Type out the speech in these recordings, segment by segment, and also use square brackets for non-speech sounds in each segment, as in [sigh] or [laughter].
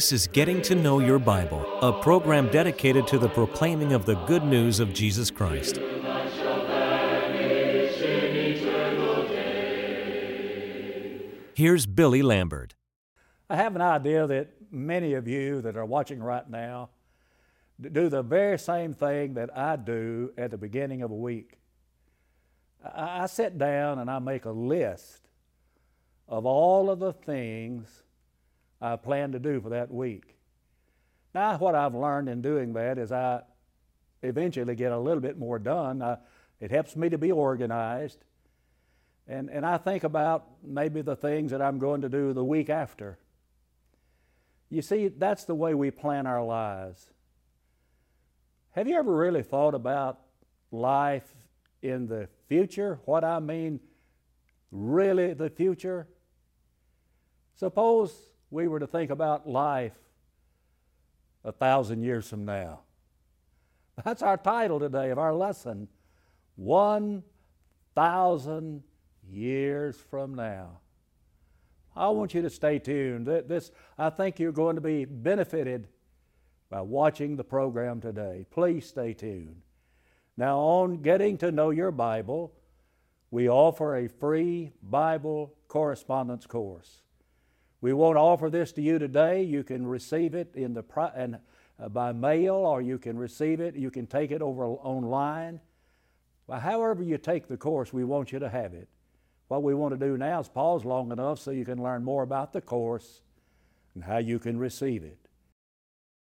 This is Getting to Know Your Bible, a program dedicated to the proclaiming of the good news of Jesus Christ. Here's Billy Lambert. I have an idea that many of you that are watching right now do the very same thing that I do at the beginning of a week. I, sit down and I make a list of all of the things I plan to do for that week. Now, what I've learned in doing that is I eventually get a little bit more done. I, it helps me to be organized. And, and I think about maybe the things that I'm going to do the week after. You see, that's the way we plan our lives. Have you ever really thought about life in the future? What I mean, really the future? Suppose we were to think about life a thousand years from now. That's our title today of our lesson. One thousand years from now. I want you to stay tuned. This, I think you're going to be benefited by watching the program today. Please stay tuned. Now, on getting to know your Bible, we offer a free Bible correspondence course. We won't offer this to you today. You can receive it in the and, uh, by mail, or you can receive it. You can take it over online. Well, however you take the course, we want you to have it. What we want to do now is pause long enough so you can learn more about the course and how you can receive it.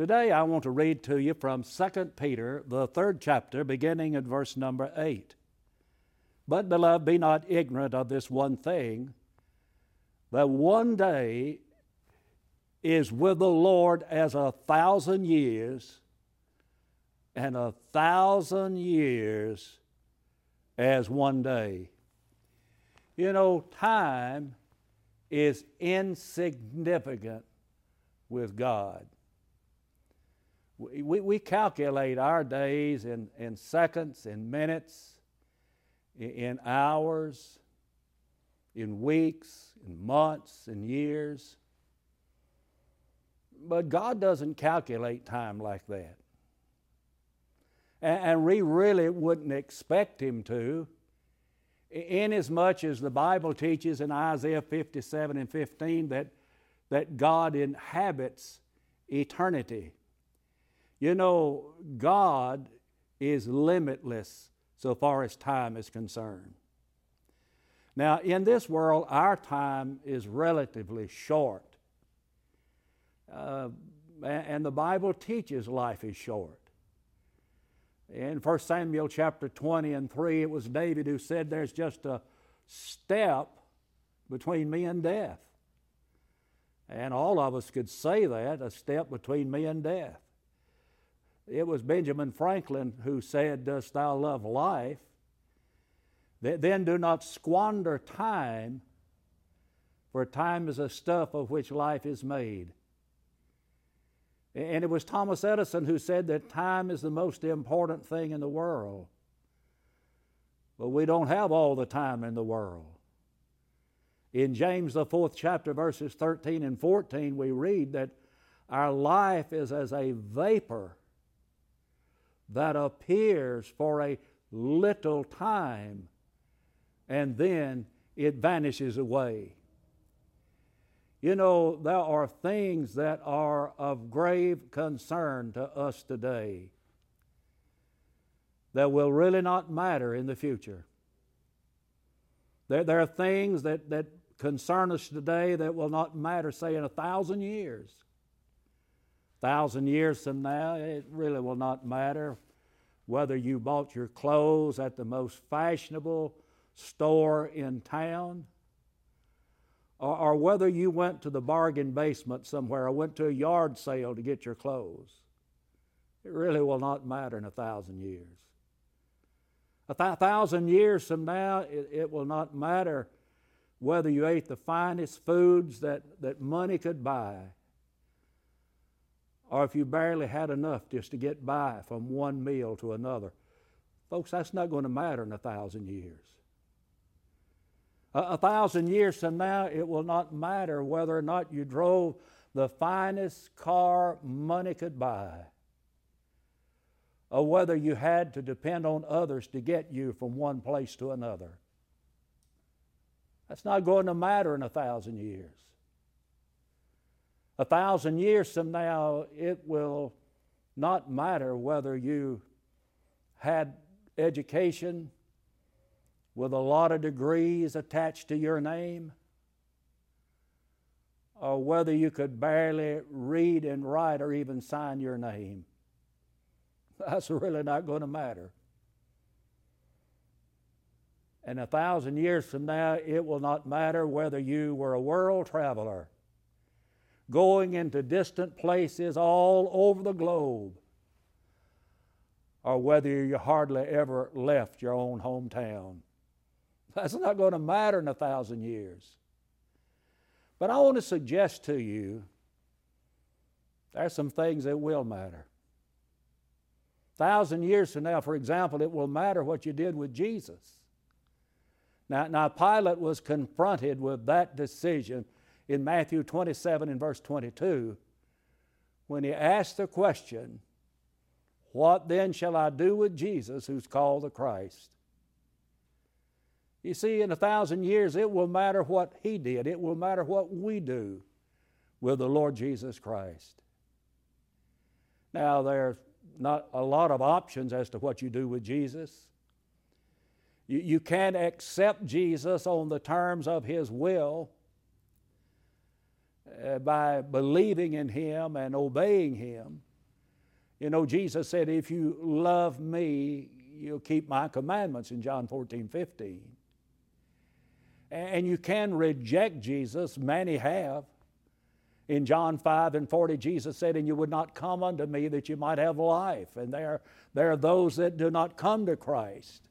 Today I want to read to you from 2 Peter, the third chapter, beginning at verse number 8. But, beloved, be not ignorant of this one thing, that one day is with the Lord as a thousand years, and a thousand years as one day. You know, time is insignificant with God. We, we calculate our days in, in seconds, in minutes, in hours, in weeks, in months, in years. But God doesn't calculate time like that. And, and we really wouldn't expect Him to, inasmuch as the Bible teaches in Isaiah 57 and 15 that, that God inhabits eternity. You know, God is limitless so far as time is concerned. Now, in this world, our time is relatively short. Uh, and the Bible teaches life is short. In 1 Samuel chapter 20 and 3, it was David who said, There's just a step between me and death. And all of us could say that, a step between me and death. It was Benjamin Franklin who said, Dost thou love life? Then do not squander time, for time is a stuff of which life is made. And it was Thomas Edison who said that time is the most important thing in the world. But we don't have all the time in the world. In James, the fourth chapter, verses 13 and 14, we read that our life is as a vapor that appears for a little time and then it vanishes away. You know, there are things that are of grave concern to us today that will really not matter in the future. There, there are things that, that concern us today that will not matter, say, in a thousand years. A thousand years from now, it really will not matter whether you bought your clothes at the most fashionable store in town or, or whether you went to the bargain basement somewhere or went to a yard sale to get your clothes. It really will not matter in a thousand years. A th- thousand years from now, it, it will not matter whether you ate the finest foods that, that money could buy or if you barely had enough just to get by from one meal to another. Folks, that's not going to matter in a thousand years. A, a thousand years from now, it will not matter whether or not you drove the finest car money could buy, or whether you had to depend on others to get you from one place to another. That's not going to matter in a thousand years. A thousand years from now, it will not matter whether you had education with a lot of degrees attached to your name, or whether you could barely read and write or even sign your name. [laughs] That's really not going to matter. And a thousand years from now, it will not matter whether you were a world traveler going into distant places all over the globe or whether you hardly ever left your own hometown. [laughs] That's not going to matter in a thousand years. But I want to suggest to you there's some things that will matter. A thousand years from now, for example, it will matter what you did with Jesus. Now, now Pilate was confronted with that decision in Matthew 27 and verse 22 when he asked the question, What then shall I do with Jesus who's called the Christ? You see, in a thousand years, it will matter what he did, it will matter what we do with the Lord Jesus Christ. Now, there's not a lot of options as to what you do with Jesus. You, you can't accept Jesus on the terms of his will uh, by believing in him and obeying him. You know, Jesus said, If you love me, you'll keep my commandments in John 14, 15. And you can reject Jesus, many have. In John 5 and 40, Jesus said, And you would not come unto me that you might have life. And there, there are those that do not come to Christ.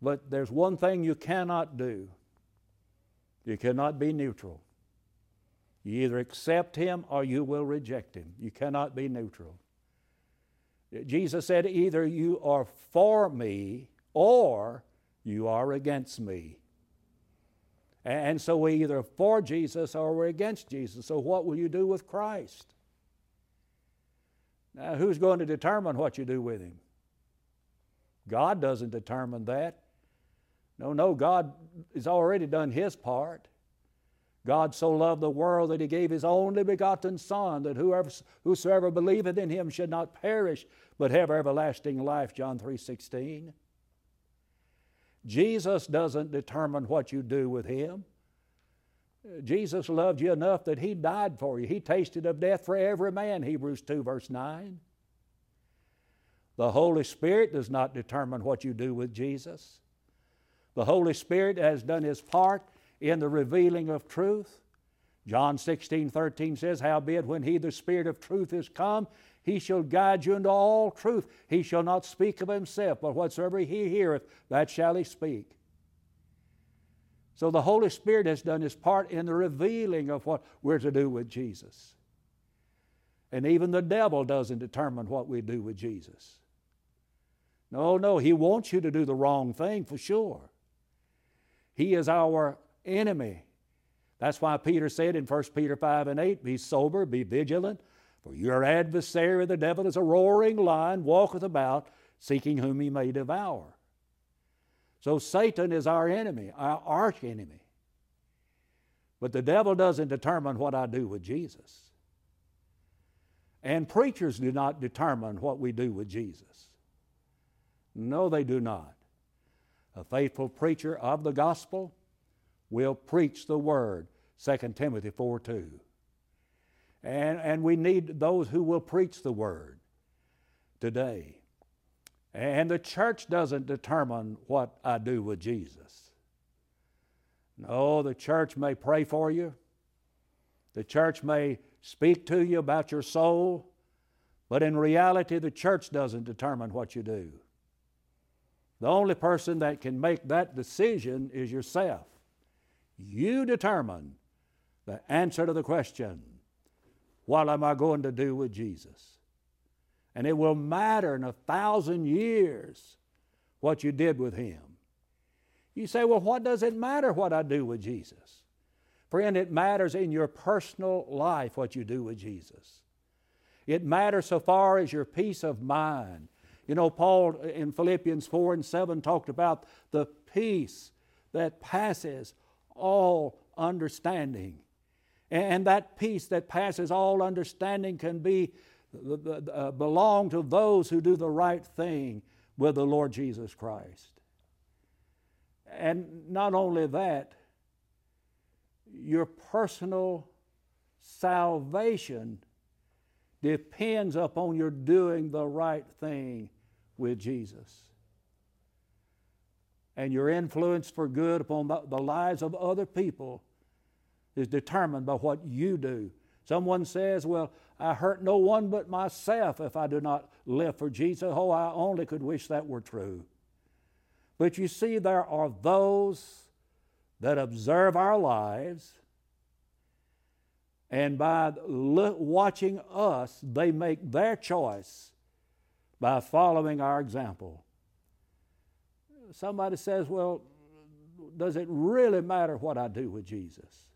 But there's one thing you cannot do you cannot be neutral. You either accept Him or you will reject Him. You cannot be neutral. Jesus said, Either you are for me or you are against me. And so we're either for Jesus or we're against Jesus. So what will you do with Christ? Now, who's going to determine what you do with Him? God doesn't determine that. No, no, God has already done His part. God so loved the world that He gave His only begotten Son, that whoever, whosoever believeth in Him should not perish, but have everlasting life, John 3 16. Jesus doesn't determine what you do with Him. Jesus loved you enough that He died for you. He tasted of death for every man, Hebrews 2, verse 9. The Holy Spirit does not determine what you do with Jesus. The Holy Spirit has done His part in the revealing of truth. John 16, 13 says, Howbeit, when He, the Spirit of truth, is come, he shall guide you into all truth. He shall not speak of himself, but whatsoever he heareth, that shall he speak. So the Holy Spirit has done his part in the revealing of what we're to do with Jesus. And even the devil doesn't determine what we do with Jesus. No, no, he wants you to do the wrong thing for sure. He is our enemy. That's why Peter said in 1 Peter 5 and 8 be sober, be vigilant, For your adversary, the devil, is a roaring lion, walketh about, seeking whom he may devour. So Satan is our enemy, our arch enemy. But the devil doesn't determine what I do with Jesus. And preachers do not determine what we do with Jesus. No, they do not. A faithful preacher of the gospel will preach the word, 2 Timothy 4 2. And, and we need those who will preach the word today. And the church doesn't determine what I do with Jesus. No, the church may pray for you. The church may speak to you about your soul, but in reality, the church doesn't determine what you do. The only person that can make that decision is yourself. You determine the answer to the question what am I going to do with Jesus? And it will matter in a thousand years what you did with him. You say, well, what does it matter what I do with Jesus? Friend, it matters in your personal life what you do with Jesus. It matters so far as your peace of mind. You know, Paul in Philippians 4 and 7 talked about the peace that passes all understanding. And that peace that passes all understanding can be uh, belong to those who do the right thing with the Lord Jesus Christ. And not only that, your personal salvation depends upon your doing the right thing with Jesus. And your influence for good upon the lives of other people is determined by what you do. Someone says, Well, I hurt no one but myself if I do not live for Jesus. Oh, I only could wish that were true. But you see, there are those that observe our lives, and by watching us, they make their choice by following our example. Somebody says, Well, does it really matter what I do with Jesus?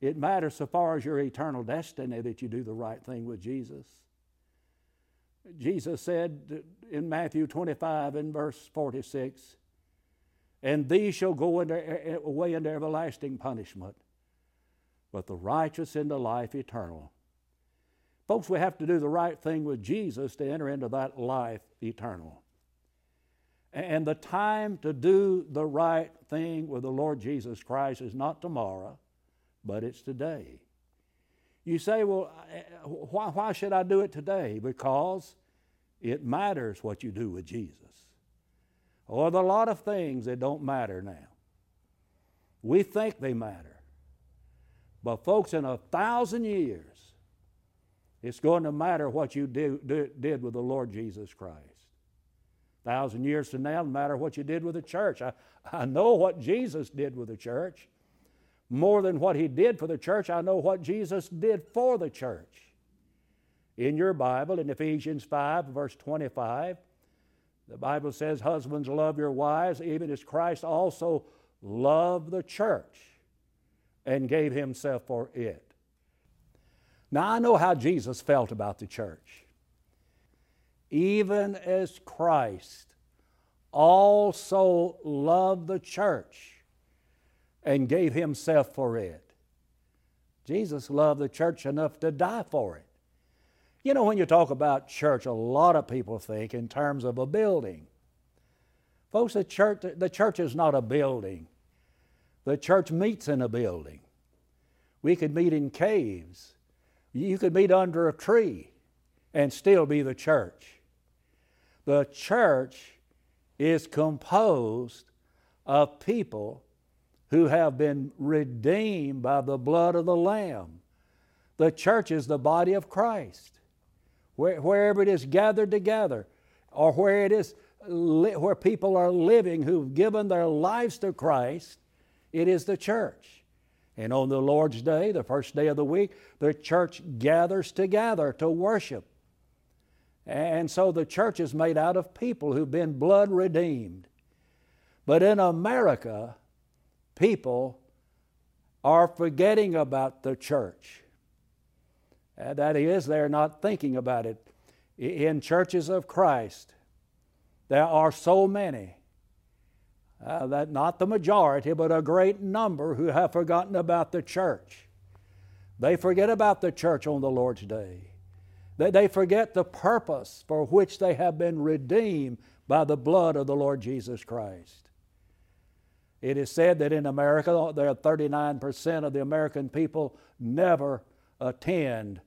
It matters so far as your eternal destiny that you do the right thing with Jesus. Jesus said in Matthew 25 in verse 46, and these shall go into, away into everlasting punishment, but the righteous into life eternal. Folks, we have to do the right thing with Jesus to enter into that life eternal. And the time to do the right thing with the Lord Jesus Christ is not tomorrow but it's today. You say, well, uh, why, why should I do it today? Because it matters what you do with Jesus. Or there are a lot of things that don't matter now. We think they matter. But, folks, in a thousand years, it's going to matter what you do, do, did with the Lord Jesus Christ. A thousand years from now, no matter what you did with the church. I, I know what Jesus did with the church more than what he did for the church, I know what Jesus did for the church. In your Bible, in Ephesians 5, verse 25, the Bible says, Husbands, love your wives, even as Christ also loved the church and gave himself for it. Now, I know how Jesus felt about the church. Even as Christ also loved the church and gave himself for it. Jesus loved the church enough to die for it. You know, when you talk about church, a lot of people think in terms of a building. Folks, the church, the church is not a building. The church meets in a building. We could meet in caves. You could meet under a tree and still be the church. The church is composed of people who have been redeemed by the blood of the Lamb. The church is the body of Christ. Where, wherever it is gathered together, or where it is where people are living who've given their lives to Christ, it is the church. And on the Lord's Day, the first day of the week, the church gathers together to worship. And so the church is made out of people who've been blood redeemed. But in America, people are forgetting about the church. Uh, that is, they're not thinking about it. In churches of Christ, there are so many uh, that not the majority, but a great number who have forgotten about the church. They forget about the church on the Lord's day. They, they forget the purpose for which they have been redeemed by the blood of the Lord Jesus Christ. It is said that in America, there are 39% of the American people never attend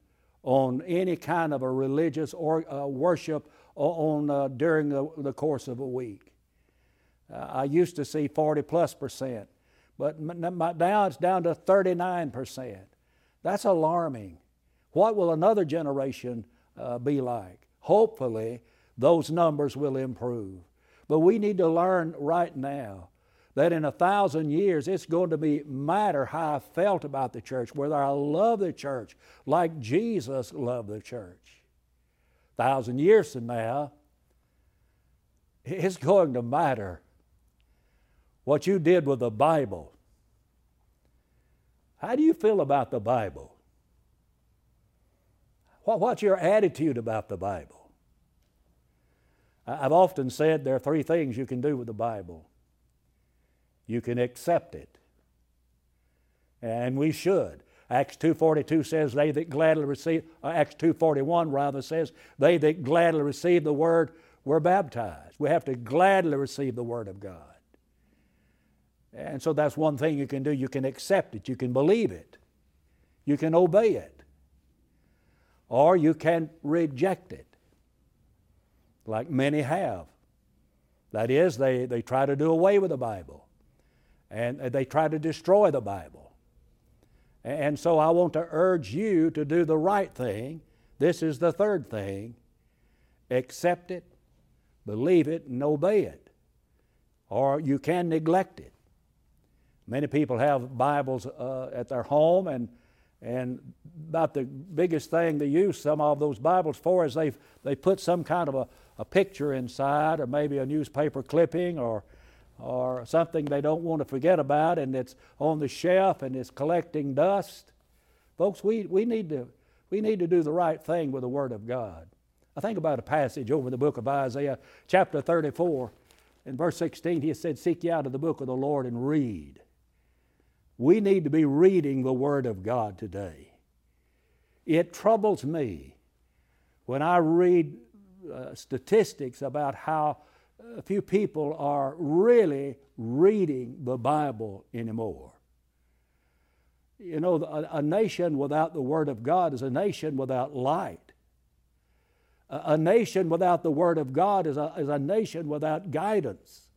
on any kind of a religious or uh, worship on uh, during the, the, course of a week. Uh, I used to see 40 plus percent, but now it's down to 39 percent. That's alarming. What will another generation uh, be like? Hopefully, those numbers will improve. But we need to learn right now that in a thousand years it's going to be matter how I felt about the church, whether I love the church like Jesus loved the church. A thousand years from now, it's going to matter what you did with the Bible. How do you feel about the Bible? What's your attitude about the Bible? I've often said there are three things you can do with the Bible. You can accept it, and we should. Acts 2.42 says, they that gladly receive, uh, Acts 2.41 rather says, they that gladly receive the word were baptized. We have to gladly receive the word of God. And so that's one thing you can do. You can accept it, you can believe it, you can obey it, or you can reject it, like many have. That is, they, they try to do away with the Bible and they try to destroy the Bible. And so I want to urge you to do the right thing. This is the third thing accept it, believe it, and obey it. Or you can neglect it. Many people have Bibles uh, at their home, and, and about the biggest thing they use some of those Bibles for is they they put some kind of a, a picture inside, or maybe a newspaper clipping, or, or something they don't want to forget about, and it's on the shelf and it's collecting dust. Folks, we, we, need to, we need to do the right thing with the Word of God. I think about a passage over in the book of Isaiah, chapter 34. In verse 16, he said, Seek ye out of the book of the Lord and read. We need to be reading the Word of God today. It troubles me when I read uh, statistics about how a few people are really reading the Bible anymore. You know, a, a nation without the Word of God is a nation without light. A, a nation without the Word of God is a, is a nation without guidance.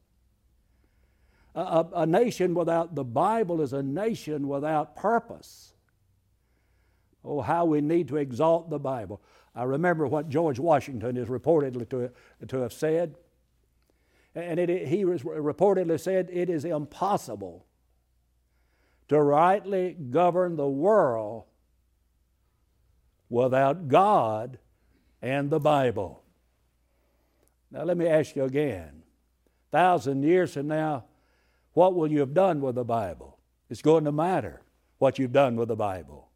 A, a, nation without the Bible is a nation without purpose. Oh, how we need to exalt the Bible. I remember what George Washington is reportedly to, to have said. And it, he reportedly said, It is impossible to rightly govern the world without God and the Bible. Now, let me ask you again. Thousand years from now, what will you have done with the Bible? It's going to matter what you've done with the Bible.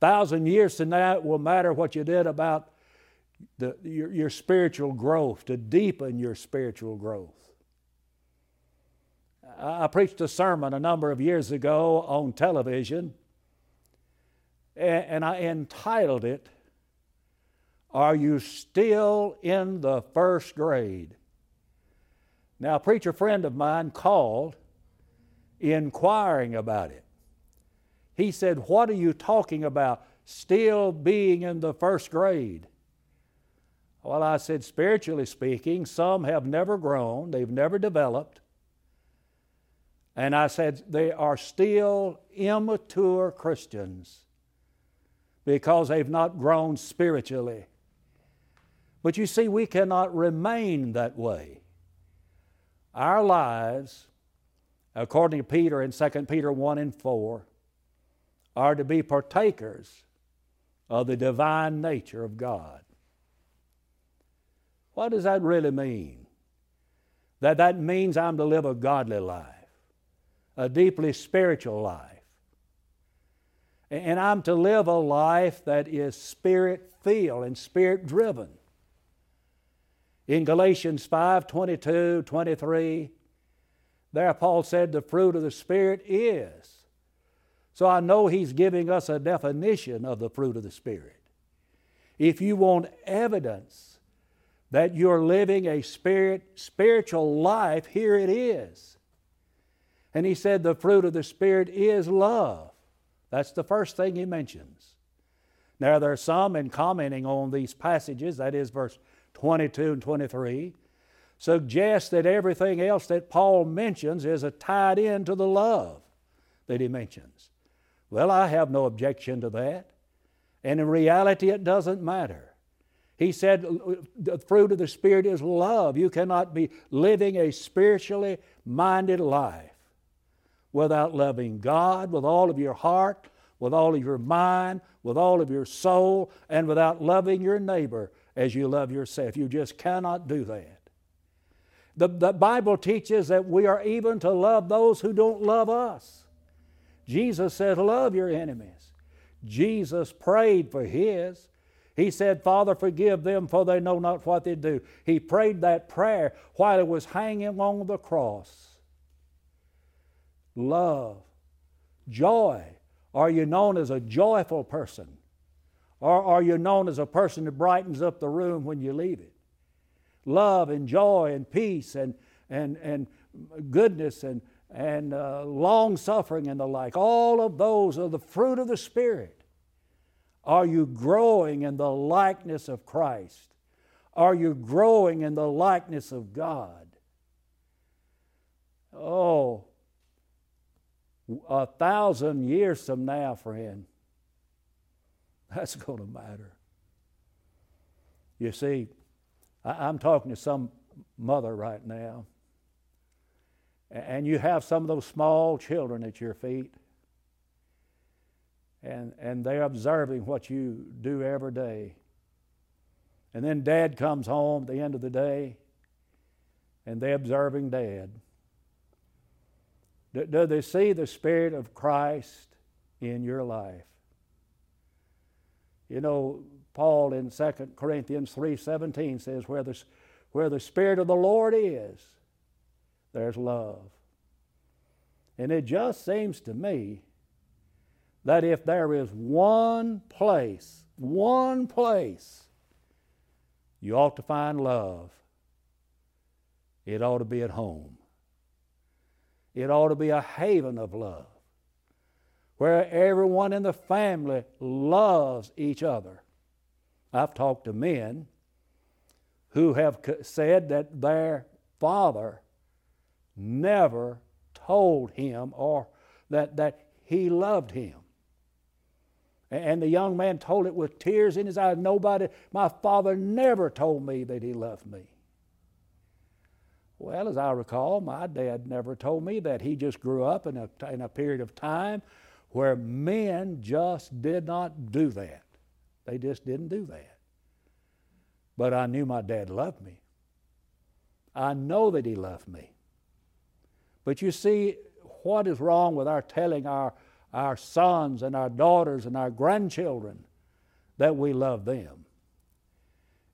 Thousand years from now, it will matter what you did about the, your, your spiritual growth, to deepen your spiritual growth. I, preached a sermon a number of years ago on television, and I entitled it, Are You Still in the First Grade? Now, a preacher friend of mine called inquiring about it. He said, What are you talking about? Still being in the first grade. Well, I said, spiritually speaking, some have never grown, they've never developed. And I said, they are still immature Christians because they've not grown spiritually. But you see, we cannot remain that way. Our lives, according to Peter in 2 Peter 1 and 4, are to be partakers of the divine nature of God. What does that really mean? That that means I'm to live a godly life, a deeply spiritual life. And I'm to live a life that is spirit filled and spirit driven. In Galatians 5 22, 23, there Paul said the fruit of the Spirit is. So I know he's giving us a definition of the fruit of the Spirit. If you want evidence that you're living a spirit, spiritual life, here it is. And he said the fruit of the Spirit is love. That's the first thing he mentions. Now, there are some in commenting on these passages, that is verse 22 and 23, suggest that everything else that Paul mentions is a tied into the love that he mentions. Well, I have no objection to that. And in reality, it doesn't matter. He said the fruit of the Spirit is love. You cannot be living a spiritually minded life without loving God with all of your heart, with all of your mind, with all of your soul, and without loving your neighbor as you love yourself. You just cannot do that. The, the Bible teaches that we are even to love those who don't love us. Jesus said, Love your enemies. Jesus prayed for his. He said, Father, forgive them, for they know not what they do. He prayed that prayer while he was hanging on the cross. Love, joy. Are you known as a joyful person? Or are you known as a person that brightens up the room when you leave it? Love and joy and peace and, and, and goodness and, and uh, long suffering and the like. All of those are the fruit of the Spirit. Are you growing in the likeness of Christ? Are you growing in the likeness of God? Oh, a thousand years from now, friend, [laughs] that's going to matter. You see, I, am talking to some mother right now, and you have some of those small children at your feet, and, and they're observing what you do every day. And then dad comes home at the end of the day, and they're observing dad. Do, do they see the Spirit of Christ in your life? You know, Paul in 2 Corinthians 3:17 says, where the, where the Spirit of the Lord is, there's love. And it just seems to me that if there is one place, one place you ought to find love, it ought to be at home. It ought to be a haven of love where everyone in the family loves each other. I've talked to men who have said that their father never told him or that, that he loved him. And the young man told it with tears in his eyes. Nobody, my father never told me that he loved me. Well, as I recall, my dad never told me that. He just grew up in a, in a period of time where men just did not do that. They just didn't do that. But I knew my dad loved me. I know that he loved me. But you see, what is wrong with our telling our, our sons and our daughters and our grandchildren that we love them?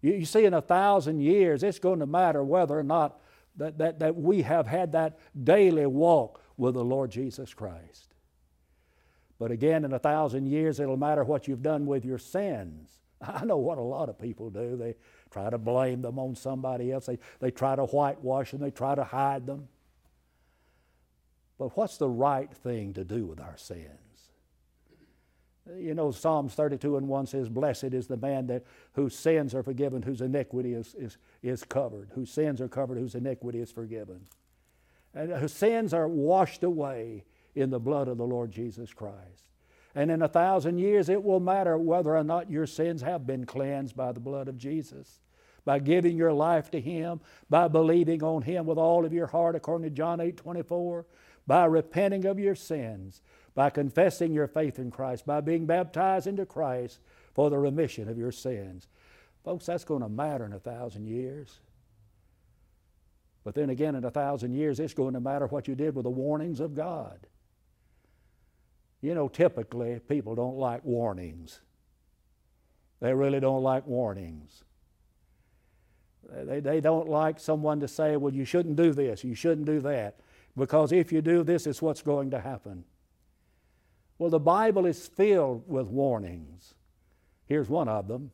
You, you see, in a thousand years, it's going to matter whether or not that, that, that we have had that daily walk with the Lord Jesus Christ. But again, in a thousand years, it'll matter what you've done with your sins. [laughs] I know what a lot of people do. They try to blame them on somebody else, they, they try to whitewash them, they try to hide them. But what's the right thing to do with our sins? You know, Psalms 32 and 1 says, Blessed is the man that, whose sins are forgiven, whose iniquity is, is, is covered, whose sins are covered, whose iniquity is forgiven. And whose sins are washed away in the blood of the Lord Jesus Christ. And in a thousand years, it will matter whether or not your sins have been cleansed by the blood of Jesus. By giving your life to Him, by believing on Him with all of your heart, according to John 8 24, by repenting of your sins, by confessing your faith in Christ, by being baptized into Christ for the remission of your sins. Folks, that's going to matter in a thousand years. But then again, in a thousand years, it's going to matter what you did with the warnings of God. You know, typically people don't like warnings. They really don't like warnings. They, they don't like someone to say, well, you shouldn't do this, you shouldn't do that, because if you do this, it's what's going to happen. Well, the Bible is filled with warnings. Here's one of them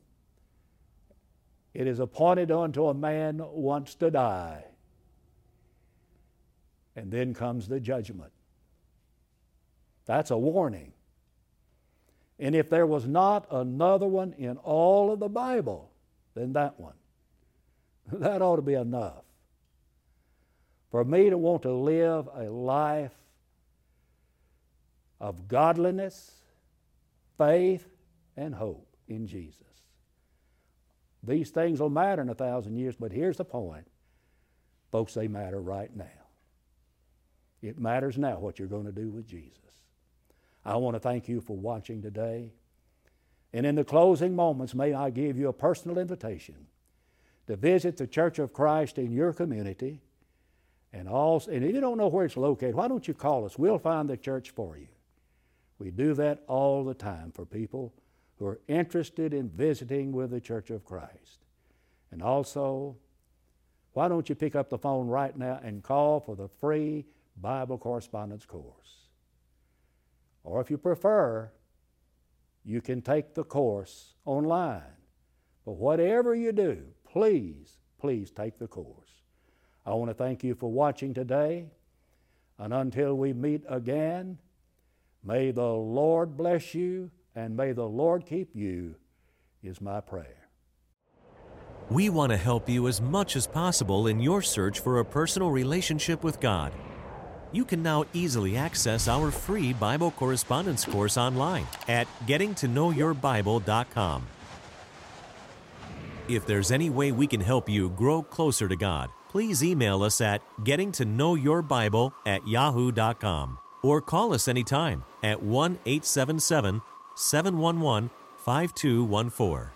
It is appointed unto a man once to die, and then comes the judgment. That's a warning. And if there was not another one in all of the Bible, then that one. [laughs] That ought to be enough. For me to want to live a life of godliness, faith, and hope in Jesus. These things will matter in a thousand years, but here's the point. Folks, they matter right now. It matters now what you're going to do with Jesus. I want to thank you for watching today. And in the closing moments, may I give you a personal invitation to visit the Church of Christ in your community. And, and if you don't know where it's located, why don't you call us? We'll find the church for you. We do that all the time for people who are interested in visiting with the Church of Christ. And also, why don't you pick up the phone right now and call for the free Bible correspondence course? Or if you prefer, you can take the course online. But whatever you do, please, please take the course. I want to thank you for watching today. And until we meet again, may the Lord bless you and may the Lord keep you, is my prayer. We want to help you as much as possible in your search for a personal relationship with God. You can now easily access our free Bible correspondence course online at gettingtoknowyourbible.com. If there's any way we can help you grow closer to God, please email us at gettingtoknowyourbible at yahoo.com or call us anytime at 1 877 711 5214.